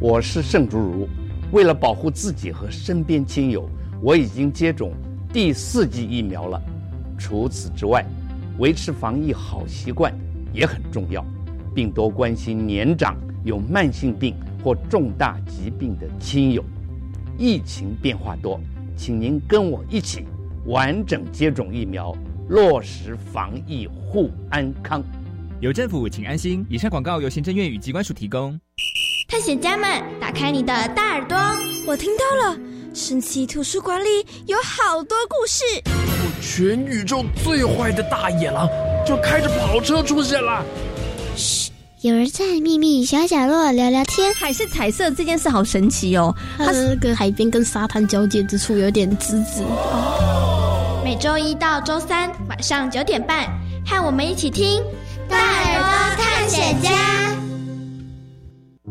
我是盛竹如。为了保护自己和身边亲友，我已经接种第四剂疫苗了。除此之外，维持防疫好习惯也很重要，并多关心年长、有慢性病或重大疾病的亲友。疫情变化多，请您跟我一起完整接种疫苗，落实防疫护安康。有政府，请安心。以上广告由行政院与机关署提供。探险家们，打开你的大耳朵！我听到了，神奇图书馆里有好多故事。全宇宙最坏的大野狼就开着跑车出现了。嘘，有人在秘密小角落聊聊天。海是彩色，这件事好神奇哦。它是那个海边跟沙滩交界之处有点滋滋。每周一到周三晚上九点半，和我们一起听《大耳朵探险家》。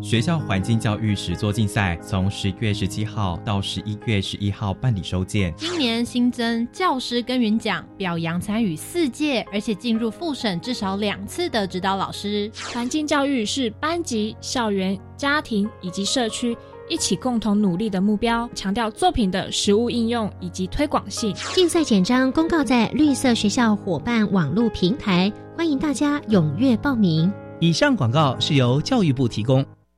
学校环境教育实作竞赛从十月十七号到十一月十一号办理收件。今年新增教师耕耘奖，表扬参与四届而且进入复审至少两次的指导老师。环境教育是班级、校园、家庭以及社区一起共同努力的目标，强调作品的实物应用以及推广性。竞赛简章公告在绿色学校伙伴网络平台，欢迎大家踊跃报名。以上广告是由教育部提供。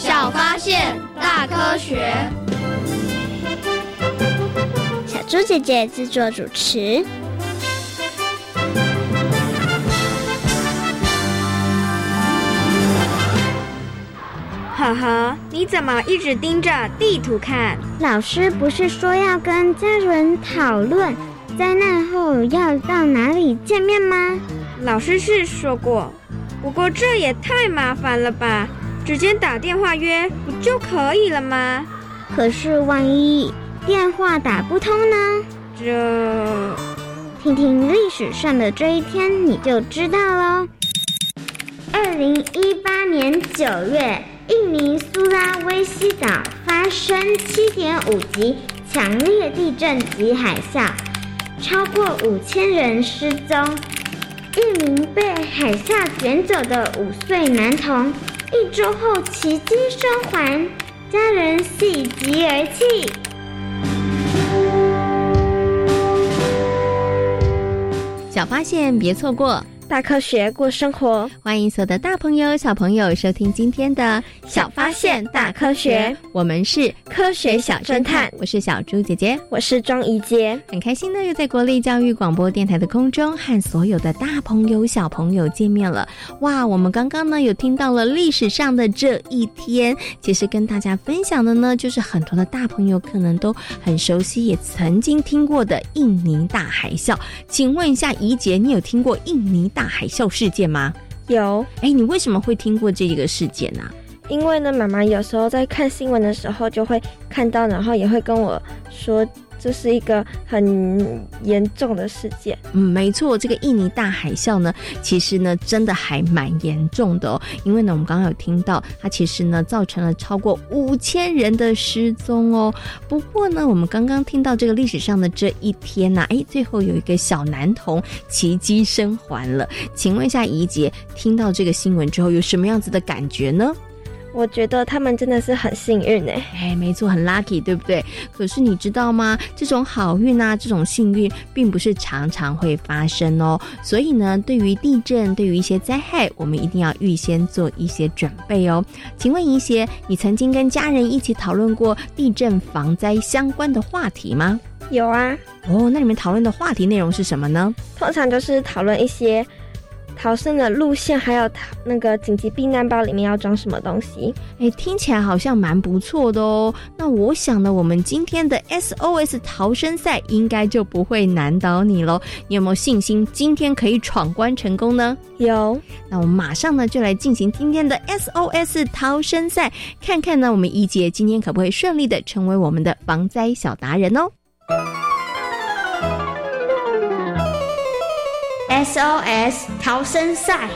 小发现，大科学。小猪姐姐制作主持。呵呵，你怎么一直盯着地图看？老师不是说要跟家人讨论灾难后要到哪里见面吗？老师是说过，不过这也太麻烦了吧。直接打电话约不就可以了吗？可是万一电话打不通呢？这，听听历史上的这一天你就知道喽。二零一八年九月，印尼苏拉威西岛发生七点五级强烈地震及海啸，超过五千人失踪。一名被海啸卷走的五岁男童。一周后奇迹生还，家人喜极而泣。小发现，别错过。大科学过生活，欢迎所有的大朋友、小朋友收听今天的《小发现大科学》。我们是科学小侦探，我是小猪姐姐，我是庄怡杰。很开心呢，又在国立教育广播电台的空中和所有的大朋友、小朋友见面了。哇，我们刚刚呢有听到了历史上的这一天，其实跟大家分享的呢，就是很多的大朋友可能都很熟悉，也曾经听过的印尼大海啸。请问一下怡杰，你有听过印尼？大海啸事件吗？有。哎，你为什么会听过这个事件呢？因为呢，妈妈有时候在看新闻的时候就会看到，然后也会跟我说。这是一个很严重的事件。嗯，没错，这个印尼大海啸呢，其实呢，真的还蛮严重的哦。因为呢，我们刚刚有听到，它其实呢，造成了超过五千人的失踪哦。不过呢，我们刚刚听到这个历史上的这一天呢，哎，最后有一个小男童奇迹生还了。请问一下怡姐，听到这个新闻之后有什么样子的感觉呢？我觉得他们真的是很幸运呢。哎，没错，很 lucky，对不对？可是你知道吗？这种好运啊，这种幸运，并不是常常会发生哦。所以呢，对于地震，对于一些灾害，我们一定要预先做一些准备哦。请问一些，你曾经跟家人一起讨论过地震防灾相关的话题吗？有啊。哦，那你们讨论的话题内容是什么呢？通常就是讨论一些。逃生的路线，还有那个紧急避难包里面要装什么东西？哎，听起来好像蛮不错的哦。那我想呢，我们今天的 SOS 逃生赛应该就不会难倒你喽。你有没有信心今天可以闯关成功呢？有。那我们马上呢就来进行今天的 SOS 逃生赛，看看呢我们一姐今天可不可以顺利的成为我们的防灾小达人哦。SOS 逃生赛，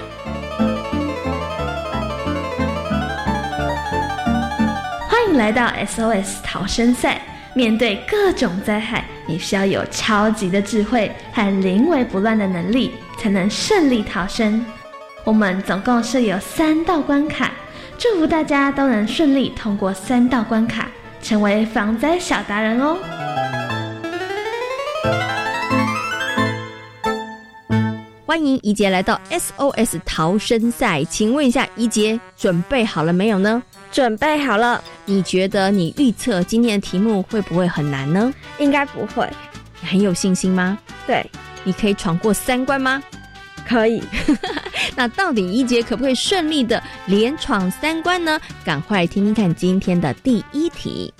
欢迎来到 SOS 逃生赛。面对各种灾害，你需要有超级的智慧和临危不乱的能力，才能顺利逃生。我们总共设有三道关卡，祝福大家都能顺利通过三道关卡，成为防灾小达人哦。欢迎怡杰来到 SOS 逃生赛，请问一下，怡杰准备好了没有呢？准备好了。你觉得你预测今天的题目会不会很难呢？应该不会。你很有信心吗？对。你可以闯过三关吗？可以。那到底怡杰可不可以顺利的连闯三关呢？赶快听听看今天的第一题。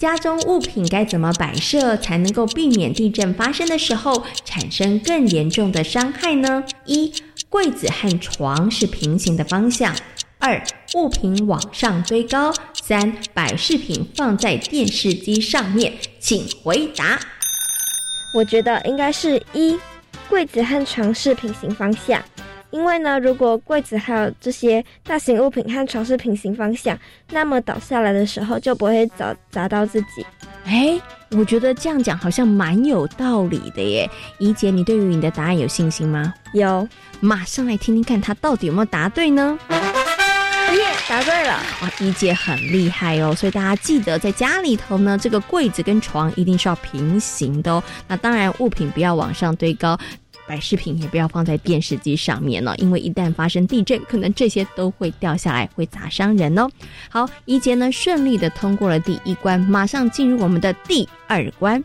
家中物品该怎么摆设才能够避免地震发生的时候产生更严重的伤害呢？一、柜子和床是平行的方向；二、物品往上堆高；三、摆饰品放在电视机上面。请回答。我觉得应该是一，柜子和床是平行方向。因为呢，如果柜子还有这些大型物品和床是平行方向，那么倒下来的时候就不会砸砸到自己。哎，我觉得这样讲好像蛮有道理的耶。怡姐，你对于你的答案有信心吗？有，马上来听听看他到底有没有答对呢？耶，答对了！哇，怡姐很厉害哦。所以大家记得在家里头呢，这个柜子跟床一定是要平行的哦。那当然，物品不要往上堆高。摆饰品也不要放在电视机上面了，因为一旦发生地震，可能这些都会掉下来，会砸伤人哦。好，一杰呢顺利的通过了第一关，马上进入我们的第二关。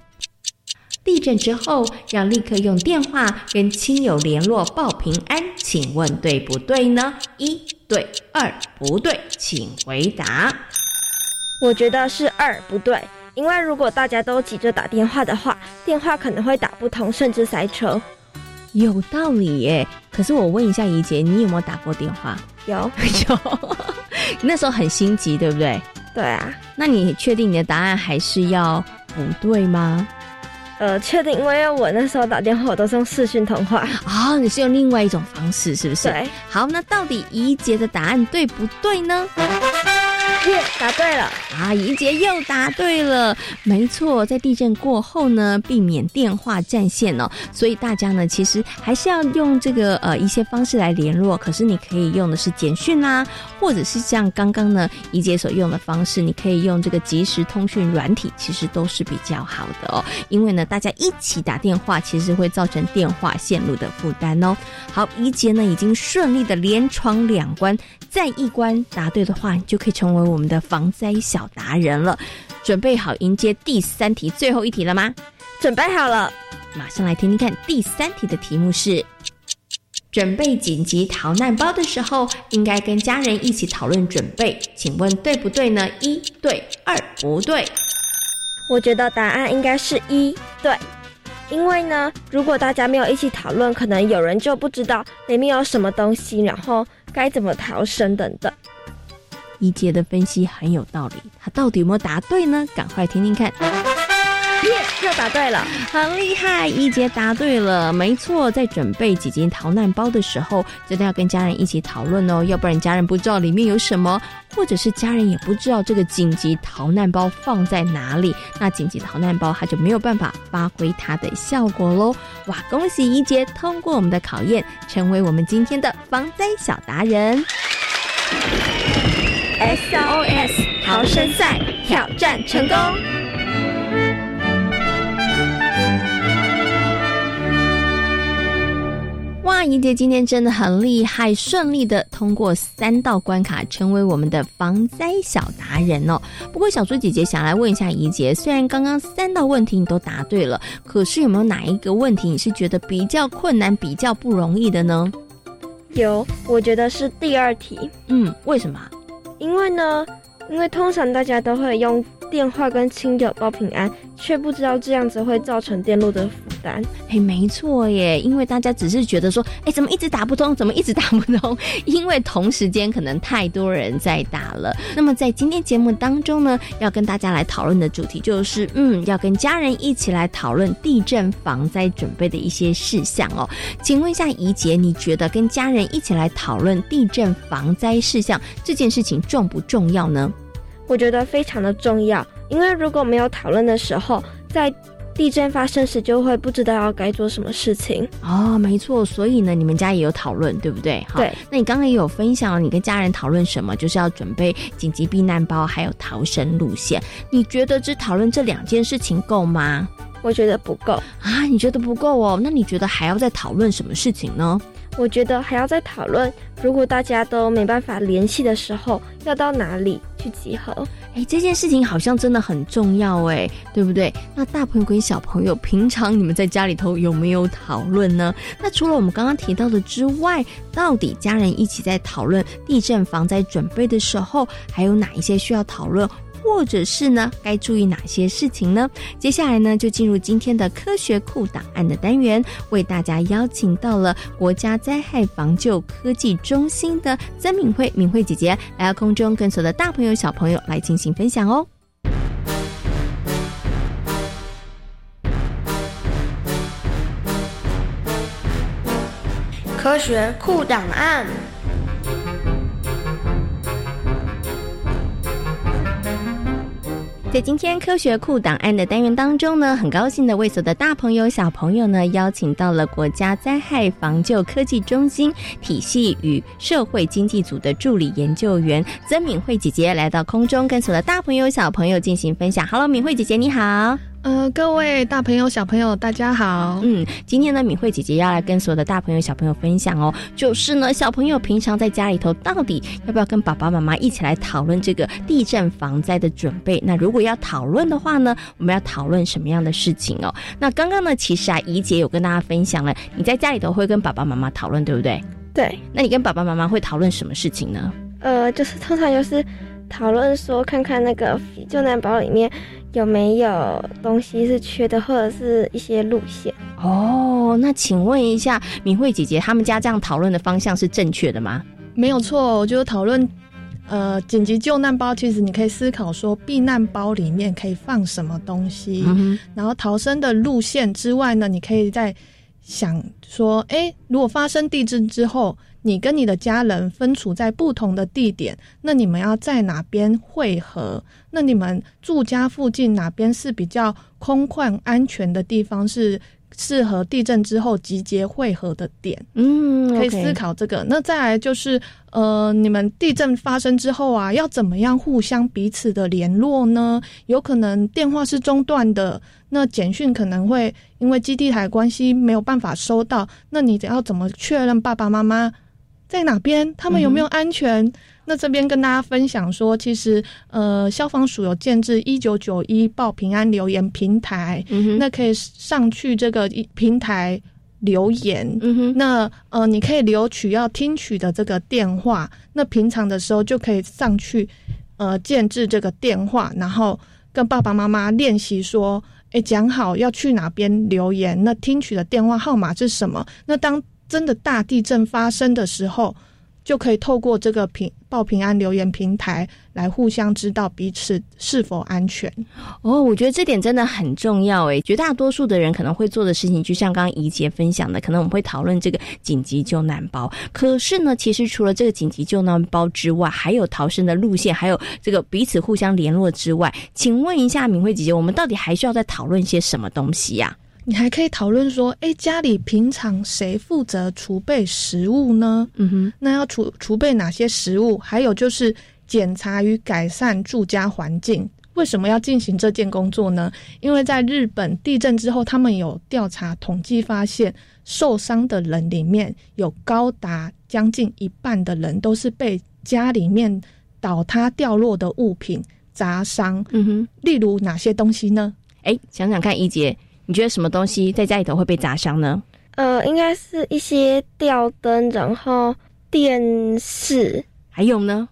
地震之后要立刻用电话跟亲友联络报平安，请问对不对呢？一对，二不对，请回答。我觉得是二不对，因为如果大家都急着打电话的话，电话可能会打不通，甚至塞车。有道理耶，可是我问一下怡姐，你有没有打过电话？有 有，那时候很心急，对不对？对啊，那你确定你的答案还是要不对吗？呃，确定，因为我那时候打电话我都是用视讯通话哦，你是用另外一种方式，是不是？对。好，那到底怡姐的答案对不对呢？耶，答对了啊！怡杰又答对了，没错，在地震过后呢，避免电话占线哦，所以大家呢，其实还是要用这个呃一些方式来联络。可是你可以用的是简讯啦，或者是像刚刚呢怡杰所用的方式，你可以用这个即时通讯软体，其实都是比较好的哦。因为呢，大家一起打电话，其实会造成电话线路的负担哦。好，怡杰呢已经顺利的连闯两关，再一关答对的话，你就可以成为。我们的防灾小达人了，准备好迎接第三题最后一题了吗？准备好了，马上来听听看。第三题的题目是：准备紧急逃难包的时候，应该跟家人一起讨论准备，请问对不对呢？一对，二不对。我觉得答案应该是一对，因为呢，如果大家没有一起讨论，可能有人就不知道里面有什么东西，然后该怎么逃生等等。一杰的分析很有道理，他到底有没有答对呢？赶快听听看。耶，又答对了，很厉害！一杰答对了，没错，在准备几斤逃难包的时候，真的要跟家人一起讨论哦，要不然家人不知道里面有什么，或者是家人也不知道这个紧急逃难包放在哪里，那紧急逃难包它就没有办法发挥它的效果喽。哇，恭喜一杰通过我们的考验，成为我们今天的防灾小达人。SOS 逃生赛挑战成功！哇，怡姐今天真的很厉害，顺利的通过三道关卡，成为我们的防灾小达人哦。不过小猪姐姐想来问一下怡姐，虽然刚刚三道问题你都答对了，可是有没有哪一个问题你是觉得比较困难、比较不容易的呢？有，我觉得是第二题。嗯，为什么？因为呢，因为通常大家都会用电话跟亲友报平安，却不知道这样子会造成电路的负担。哎，没错耶，因为大家只是觉得说，哎，怎么一直打不通？怎么一直打不通？因为同时间可能太多人在打了。那么在今天节目当中呢，要跟大家来讨论的主题就是，嗯，要跟家人一起来讨论地震防灾准备的一些事项哦。请问一下怡姐，你觉得跟家人一起来讨论地震防灾事项这件事情重不重要呢？我觉得非常的重要，因为如果没有讨论的时候，在地震发生时就会不知道要该做什么事情哦，没错，所以呢，你们家也有讨论，对不对？对。那你刚刚也有分享，你跟家人讨论什么？就是要准备紧急避难包，还有逃生路线。你觉得只讨论这两件事情够吗？我觉得不够啊，你觉得不够哦？那你觉得还要再讨论什么事情呢？我觉得还要再讨论，如果大家都没办法联系的时候，要到哪里去集合？哎，这件事情好像真的很重要，哎，对不对？那大朋友跟小朋友，平常你们在家里头有没有讨论呢？那除了我们刚刚提到的之外，到底家人一起在讨论地震防灾准备的时候，还有哪一些需要讨论？或者是呢，该注意哪些事情呢？接下来呢，就进入今天的科学库档案的单元，为大家邀请到了国家灾害防救科技中心的曾敏慧敏慧姐姐来到空中，跟所有的大朋友小朋友来进行分享哦。科学库档案。在今天科学库档案的单元当中呢，很高兴的为所有的大朋友小朋友呢，邀请到了国家灾害防救科技中心体系与社会经济组的助理研究员曾敏慧姐姐来到空中，跟所有的大朋友小朋友进行分享。Hello，敏慧姐姐你好。呃，各位大朋友、小朋友，大家好。嗯，今天呢，敏慧姐姐要来跟所有的大朋友、小朋友分享哦，就是呢，小朋友平常在家里头，到底要不要跟爸爸妈妈一起来讨论这个地震防灾的准备？那如果要讨论的话呢，我们要讨论什么样的事情哦？那刚刚呢，其实啊，怡姐有跟大家分享了，你在家里头会跟爸爸妈妈讨论，对不对？对。那你跟爸爸妈妈会讨论什么事情呢？呃，就是通常就是讨论说，看看那个救难包里面。有没有东西是缺的，或者是一些路线？哦，那请问一下，敏慧姐姐，他们家这样讨论的方向是正确的吗？没有错，我就讨论，呃，紧急救难包，其实你可以思考说，避难包里面可以放什么东西，然后逃生的路线之外呢，你可以在想说，哎，如果发生地震之后。你跟你的家人分处在不同的地点，那你们要在哪边汇合？那你们住家附近哪边是比较空旷安全的地方？是适合地震之后集结汇合的点？嗯，可以思考这个。那再来就是，呃，你们地震发生之后啊，要怎么样互相彼此的联络呢？有可能电话是中断的，那简讯可能会因为基地台关系没有办法收到，那你要怎么确认爸爸妈妈？在哪边？他们有没有安全？那这边跟大家分享说，其实呃，消防署有建制一九九一报平安留言平台，那可以上去这个平台留言。那呃，你可以留取要听取的这个电话。那平常的时候就可以上去呃建制这个电话，然后跟爸爸妈妈练习说，哎，讲好要去哪边留言。那听取的电话号码是什么？那当真的大地震发生的时候，就可以透过这个平报平安留言平台来互相知道彼此是否安全。哦，我觉得这点真的很重要诶。绝大多数的人可能会做的事情，就像刚刚怡姐分享的，可能我们会讨论这个紧急救难包。可是呢，其实除了这个紧急救难包之外，还有逃生的路线，还有这个彼此互相联络之外，请问一下敏慧姐姐，我们到底还需要再讨论些什么东西呀？你还可以讨论说，哎，家里平常谁负责储备食物呢？嗯哼，那要储储备哪些食物？还有就是检查与改善住家环境。为什么要进行这件工作呢？因为在日本地震之后，他们有调查统计发现，受伤的人里面有高达将近一半的人都是被家里面倒塌掉落的物品砸伤。嗯哼，例如哪些东西呢？哎，想想看，一杰，你觉得什么东西在家里头会被砸伤呢？呃，应该是一些吊灯，然后电视，还有呢，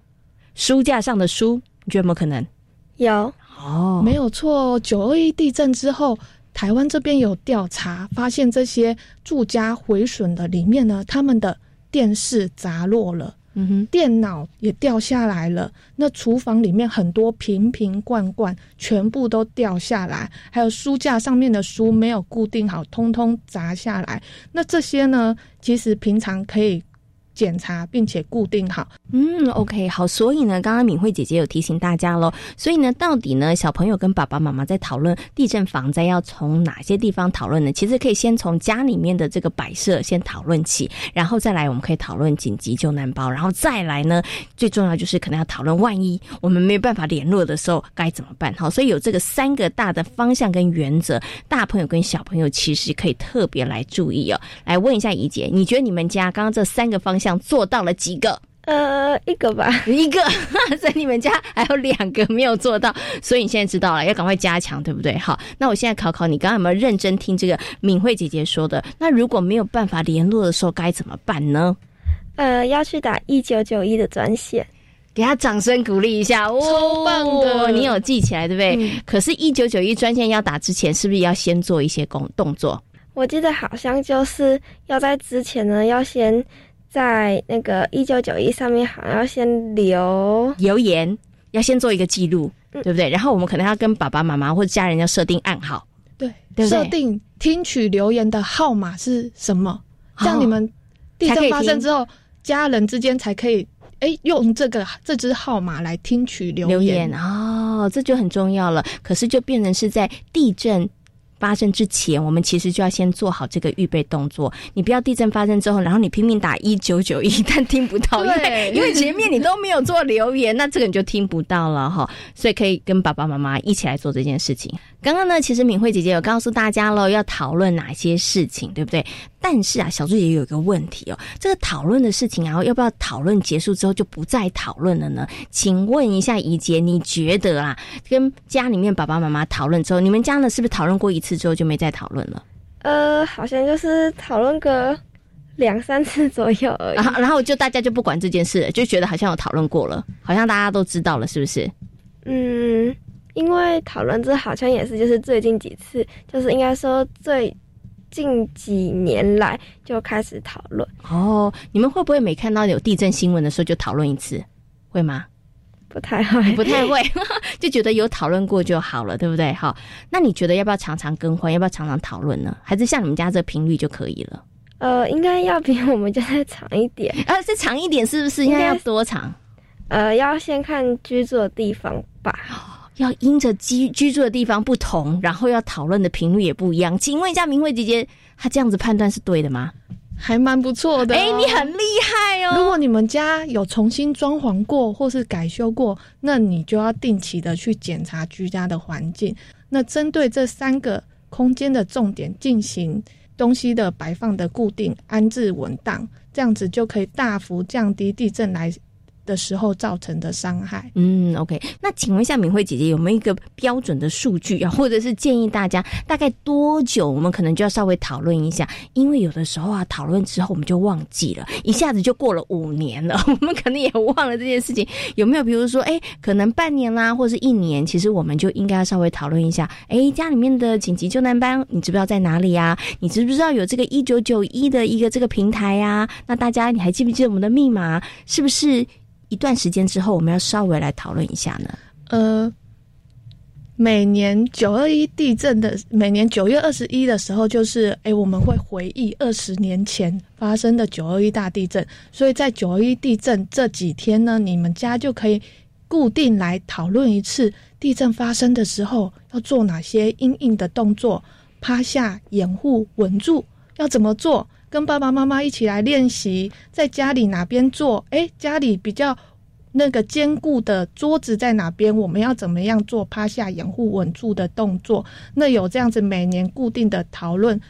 书架上的书，你觉得有没有可能？有哦，没有错。九二一地震之后，台湾这边有调查，发现这些住家毁损的里面呢，他们的电视砸落了，嗯哼，电脑也掉下来了。那厨房里面很多瓶瓶罐罐全部都掉下来，还有书架上面的书没有固定好，通通砸下来。那这些呢，其实平常可以。检查并且固定好，嗯，OK，好。所以呢，刚刚敏慧姐姐有提醒大家喽。所以呢，到底呢，小朋友跟爸爸妈妈在讨论地震防灾要从哪些地方讨论呢？其实可以先从家里面的这个摆设先讨论起，然后再来我们可以讨论紧急救难包，然后再来呢，最重要就是可能要讨论万一我们没有办法联络的时候该怎么办。好，所以有这个三个大的方向跟原则，大朋友跟小朋友其实可以特别来注意哦。来问一下怡姐，你觉得你们家刚刚这三个方向？想做到了几个？呃，一个吧，一个。在你们家还有两个没有做到，所以你现在知道了，要赶快加强，对不对？好，那我现在考考你，刚刚有没有认真听这个敏慧姐姐说的？那如果没有办法联络的时候该怎么办呢？呃，要去打一九九一的专线，给他掌声鼓励一下，超棒的，你有记起来对不对？可是，一九九一专线要打之前，是不是要先做一些工动作？我记得好像就是要在之前呢，要先。在那个一九九一上面，好像要先留留言，要先做一个记录，对不对？然后我们可能要跟爸爸妈妈或者家人要设定暗号，对，设定听取留言的号码是什么？这样你们地震发生之后，家人之间才可以哎用这个这支号码来听取留言哦，这就很重要了。可是就变成是在地震。发生之前，我们其实就要先做好这个预备动作。你不要地震发生之后，然后你拼命打一九九一，但听不到，因为因为前面你都没有做留言，那这个你就听不到了哈。所以可以跟爸爸妈妈一起来做这件事情。刚刚呢，其实敏慧姐姐有告诉大家了，要讨论哪些事情，对不对？但是啊，小猪也有一个问题哦，这个讨论的事情啊，要不要讨论结束之后就不再讨论了呢？请问一下怡姐，你觉得啊，跟家里面爸爸妈妈讨论之后，你们家呢是不是讨论过一次之后就没再讨论了？呃，好像就是讨论个两三次左右而已。然后，然后就大家就不管这件事了，就觉得好像有讨论过了，好像大家都知道了，是不是？嗯。因为讨论这好像也是就是最近几次，就是应该说最近几年来就开始讨论哦。你们会不会每看到有地震新闻的时候就讨论一次？会吗？不太会，不太会，就觉得有讨论过就好了，对不对？好，那你觉得要不要常常更换？要不要常常讨论呢？还是像你们家这频率就可以了？呃，应该要比我们家再长一点。呃，再长一点是不是？应该要多长？呃，要先看居住的地方吧。要因着居居住的地方不同，然后要讨论的频率也不一样。请问一下，明慧姐姐，她这样子判断是对的吗？还蛮不错的。哎，你很厉害哦！如果你们家有重新装潢过或是改修过，那你就要定期的去检查居家的环境。那针对这三个空间的重点进行东西的摆放的固定安置稳当，这样子就可以大幅降低地震来。的时候造成的伤害。嗯，OK。那请问一下，敏慧姐姐有没有一个标准的数据啊，或者是建议大家大概多久，我们可能就要稍微讨论一下？因为有的时候啊，讨论之后我们就忘记了，一下子就过了五年了，我们可能也忘了这件事情。有没有比如说，哎，可能半年啦，或者是一年，其实我们就应该稍微讨论一下。哎，家里面的紧急救难班，你知不知道在哪里呀？你知不知道有这个一九九一的一个这个平台呀？那大家你还记不记得我们的密码？是不是？一段时间之后，我们要稍微来讨论一下呢。呃，每年九二一地震的每年九月二十一的时候，就是哎，我们会回忆二十年前发生的九二一大地震。所以在九二一地震这几天呢，你们家就可以固定来讨论一次地震发生的时候要做哪些应应的动作，趴下掩护稳住要怎么做。跟爸爸妈妈一起来练习，在家里哪边做？哎，家里比较那个坚固的桌子在哪边，我们要怎么样做趴下掩护稳住的动作？那有这样子每年固定的讨论。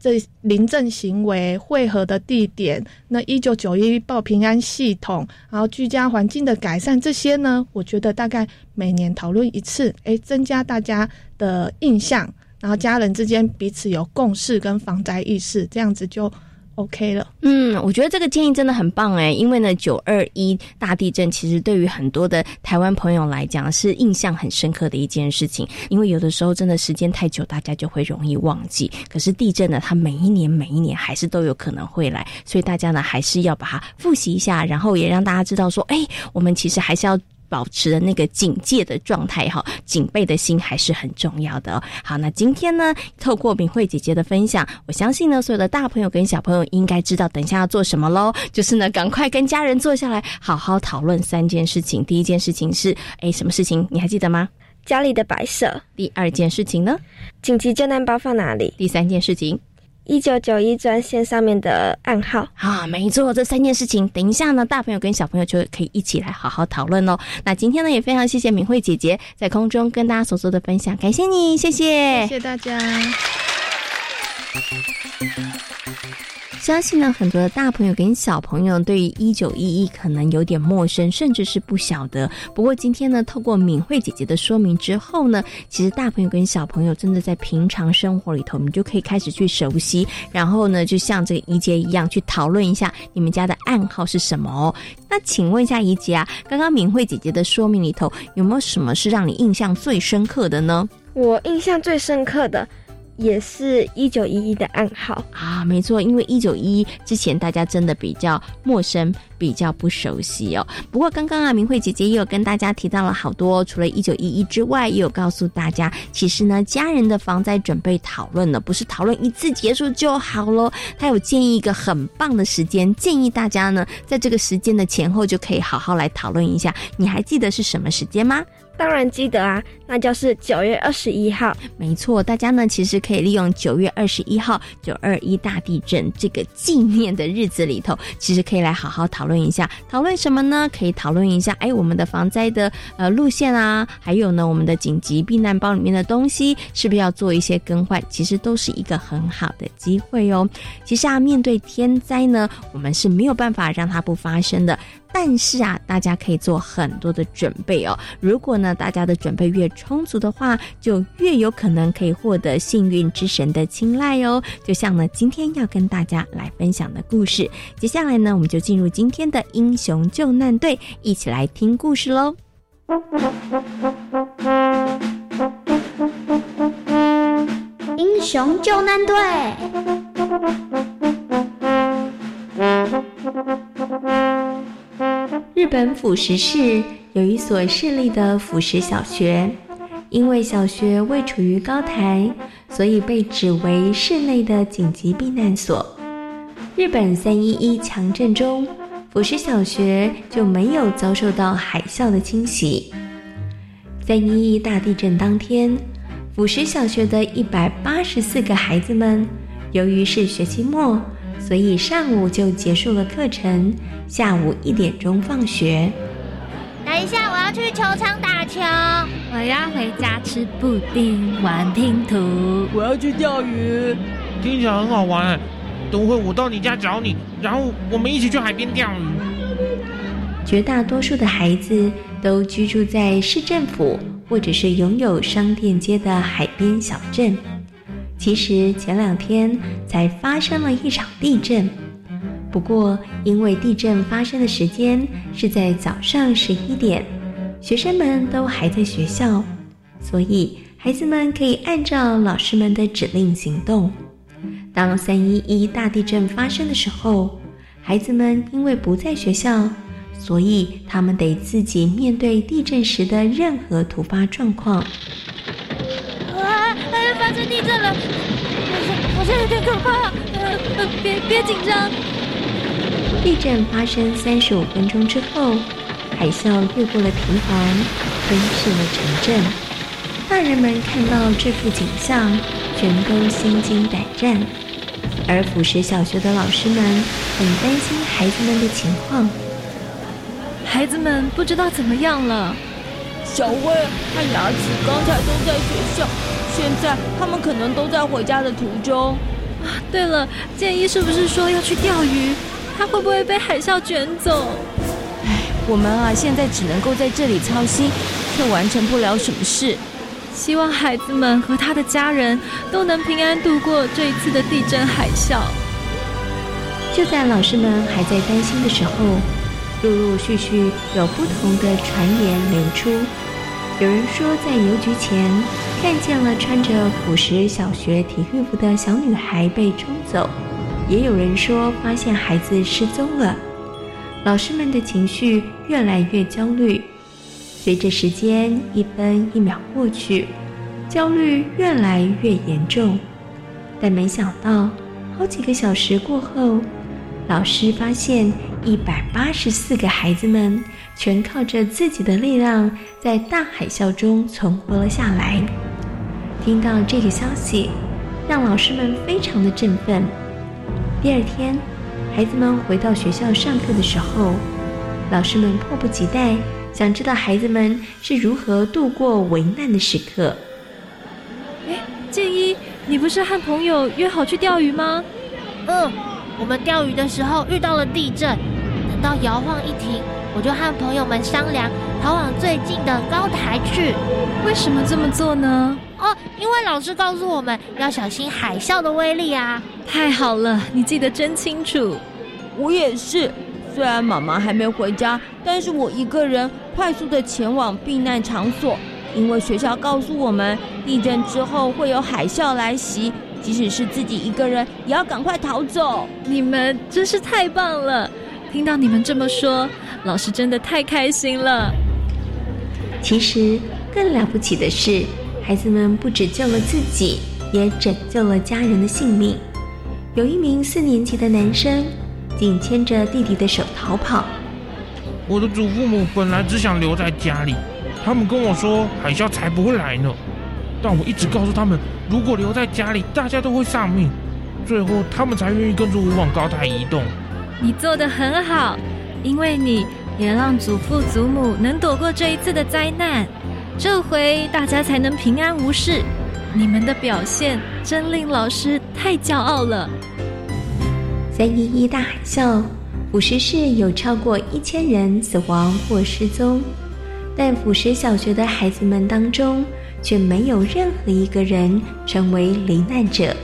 这临阵行为汇合的地点，那一九九一报平安系统，然后居家环境的改善，这些呢，我觉得大概每年讨论一次，诶，增加大家的印象，然后家人之间彼此有共识跟防灾意识，这样子就。OK 了，嗯，我觉得这个建议真的很棒哎，因为呢，九二一大地震其实对于很多的台湾朋友来讲是印象很深刻的一件事情，因为有的时候真的时间太久，大家就会容易忘记。可是地震呢，它每一年每一年还是都有可能会来，所以大家呢还是要把它复习一下，然后也让大家知道说，哎，我们其实还是要。保持的那个警戒的状态哈，警备的心还是很重要的。好，那今天呢，透过敏慧姐姐的分享，我相信呢，所有的大朋友跟小朋友应该知道等一下要做什么喽。就是呢，赶快跟家人坐下来，好好讨论三件事情。第一件事情是，哎，什么事情？你还记得吗？家里的摆设。第二件事情呢？紧急救难包放哪里？第三件事情。一九九一专线上面的暗号啊，没错，这三件事情，等一下呢，大朋友跟小朋友就可以一起来好好讨论哦。那今天呢，也非常谢谢敏慧姐姐在空中跟大家所做的分享，感谢你，谢谢，谢谢大家。相信呢，很多的大朋友跟小朋友对于一九一一可能有点陌生，甚至是不晓得。不过今天呢，透过敏慧姐姐的说明之后呢，其实大朋友跟小朋友真的在平常生活里头，你就可以开始去熟悉。然后呢，就像这个怡姐一样，去讨论一下你们家的暗号是什么哦。那请问一下怡姐啊，刚刚敏慧姐姐的说明里头有没有什么是让你印象最深刻的呢？我印象最深刻的。也是一九一一的暗号啊，没错，因为一九一一之前大家真的比较陌生，比较不熟悉哦。不过刚刚啊，明慧姐姐也有跟大家提到了好多，除了一九一一之外，也有告诉大家，其实呢，家人的防灾准备讨论呢，不是讨论一次结束就好喽。他有建议一个很棒的时间，建议大家呢，在这个时间的前后就可以好好来讨论一下。你还记得是什么时间吗？当然记得啊，那就是九月二十一号。没错，大家呢其实可以利用九月二十一号九二一大地震这个纪念的日子里头，其实可以来好好讨论一下。讨论什么呢？可以讨论一下，哎，我们的防灾的呃路线啊，还有呢，我们的紧急避难包里面的东西是不是要做一些更换？其实都是一个很好的机会哦。其实啊，面对天灾呢，我们是没有办法让它不发生的。但是啊，大家可以做很多的准备哦。如果呢，大家的准备越充足的话，就越有可能可以获得幸运之神的青睐哦。就像呢，今天要跟大家来分享的故事。接下来呢，我们就进入今天的英雄救难队，一起来听故事喽。英雄救难队。日本辅石市有一所市立的辅石小学，因为小学位处于高台，所以被指为市内的紧急避难所。日本三一一强震中，辅石小学就没有遭受到海啸的侵袭。三一一大地震当天，辅石小学的一百八十四个孩子们，由于是学期末。所以上午就结束了课程，下午一点钟放学。等一下，我要去球场打球。我要回家吃布丁，玩拼图。我要去钓鱼，听起来很好玩。等会我到你家找你，然后我们一起去海边钓鱼。绝大多数的孩子都居住在市政府或者是拥有商店街的海边小镇。其实前两天才发生了一场地震，不过因为地震发生的时间是在早上十一点，学生们都还在学校，所以孩子们可以按照老师们的指令行动。当三一一大地震发生的时候，孩子们因为不在学校，所以他们得自己面对地震时的任何突发状况。发生地震了，好像有点可怕。呃，别别紧张。地震发生三十五分钟之后，海啸越过了平房，吞噬了城镇。大人们看到这幅景象，全都心惊胆战。而辅石小学的老师们很担心孩子们的情况。孩子们不知道怎么样了。小薇和牙齿刚才都在学校，现在他们可能都在回家的途中。啊，对了，建一是不是说要去钓鱼？他会不会被海啸卷走？唉，我们啊，现在只能够在这里操心，却完成不了什么事。希望孩子们和他的家人都能平安度过这一次的地震海啸。就在老师们还在担心的时候，陆陆续续有不同的传言流出。有人说，在邮局前看见了穿着朴实小学体育服的小女孩被冲走；也有人说发现孩子失踪了。老师们的情绪越来越焦虑。随着时间一分一秒过去，焦虑越来越严重。但没想到，好几个小时过后，老师发现一百八十四个孩子们全靠着自己的力量，在大海啸中存活了下来。听到这个消息，让老师们非常的振奋。第二天，孩子们回到学校上课的时候，老师们迫不及待想知道孩子们是如何度过危难的时刻。哎，建一，你不是和朋友约好去钓鱼吗？嗯。我们钓鱼的时候遇到了地震，等到摇晃一停，我就和朋友们商量逃往最近的高台去。为什么这么做呢？哦，因为老师告诉我们要小心海啸的威力啊！太好了，你记得真清楚。我也是，虽然妈妈还没回家，但是我一个人快速的前往避难场所，因为学校告诉我们地震之后会有海啸来袭。即使是自己一个人，也要赶快逃走。你们真是太棒了！听到你们这么说，老师真的太开心了。其实更了不起的是，孩子们不止救了自己，也拯救了家人的性命。有一名四年级的男生，紧牵着弟弟的手逃跑。我的祖父母本来只想留在家里，他们跟我说海啸才不会来呢。但我一直告诉他们，如果留在家里，大家都会丧命。最后，他们才愿意跟着我往高台移动。你做的很好，因为你也让祖父祖母能躲过这一次的灾难，这回大家才能平安无事。你们的表现真令老师太骄傲了。三一一大海啸，腐蚀市有超过一千人死亡或失踪，但腐蚀小学的孩子们当中。却没有任何一个人成为罹难者。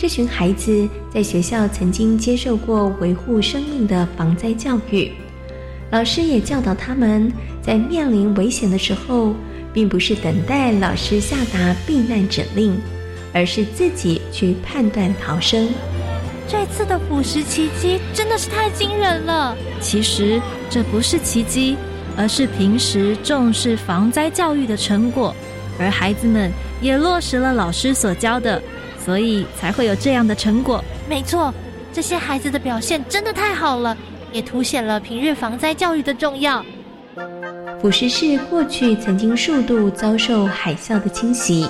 这群孩子在学校曾经接受过维护生命的防灾教育，老师也教导他们，在面临危险的时候，并不是等待老师下达避难指令，而是自己去判断逃生。这次的腐蚀奇迹真的是太惊人了。其实这不是奇迹，而是平时重视防灾教育的成果。而孩子们也落实了老师所教的，所以才会有这样的成果。没错，这些孩子的表现真的太好了，也凸显了平日防灾教育的重要。腐蚀市过去曾经数度遭受海啸的侵袭，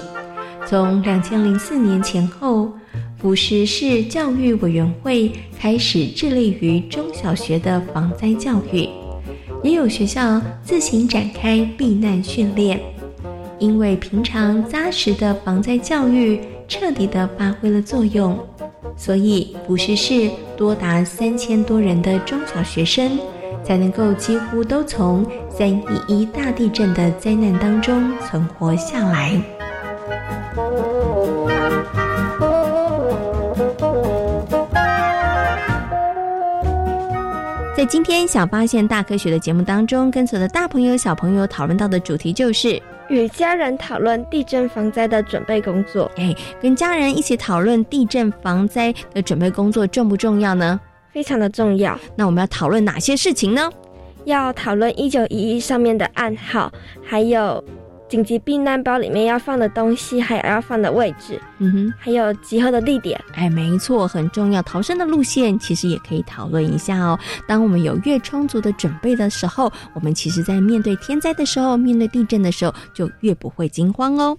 从两千零四年前后，腐蚀市教育委员会开始致力于中小学的防灾教育，也有学校自行展开避难训练。因为平常扎实的防灾教育彻底的发挥了作用，所以不是市多达三千多人的中小学生才能够几乎都从三一一大地震的灾难当中存活下来。在今天小发现大科学的节目当中，跟随的大朋友小朋友讨论到的主题就是。与家人讨论地震防灾的准备工作。哎，跟家人一起讨论地震防灾的准备工作重不重要呢？非常的重要。那我们要讨论哪些事情呢？要讨论一九一一上面的暗号，还有。紧急避难包里面要放的东西，还有要放的位置，嗯哼，还有集合的地点，哎，没错，很重要。逃生的路线其实也可以讨论一下哦。当我们有越充足的准备的时候，我们其实在面对天灾的时候，面对地震的时候，就越不会惊慌哦。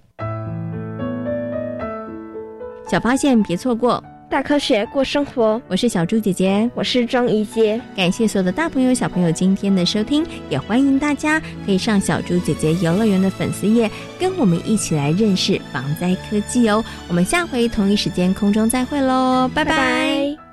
小发现别错过，大科学过生活，我是小猪姐姐，我是庄怡杰。感谢所有的大朋友、小朋友今天的收听，也欢迎大家可以上小猪姐姐游乐园的粉丝页，跟我们一起来认识防灾科技哦。我们下回同一时间空中再会喽，拜拜。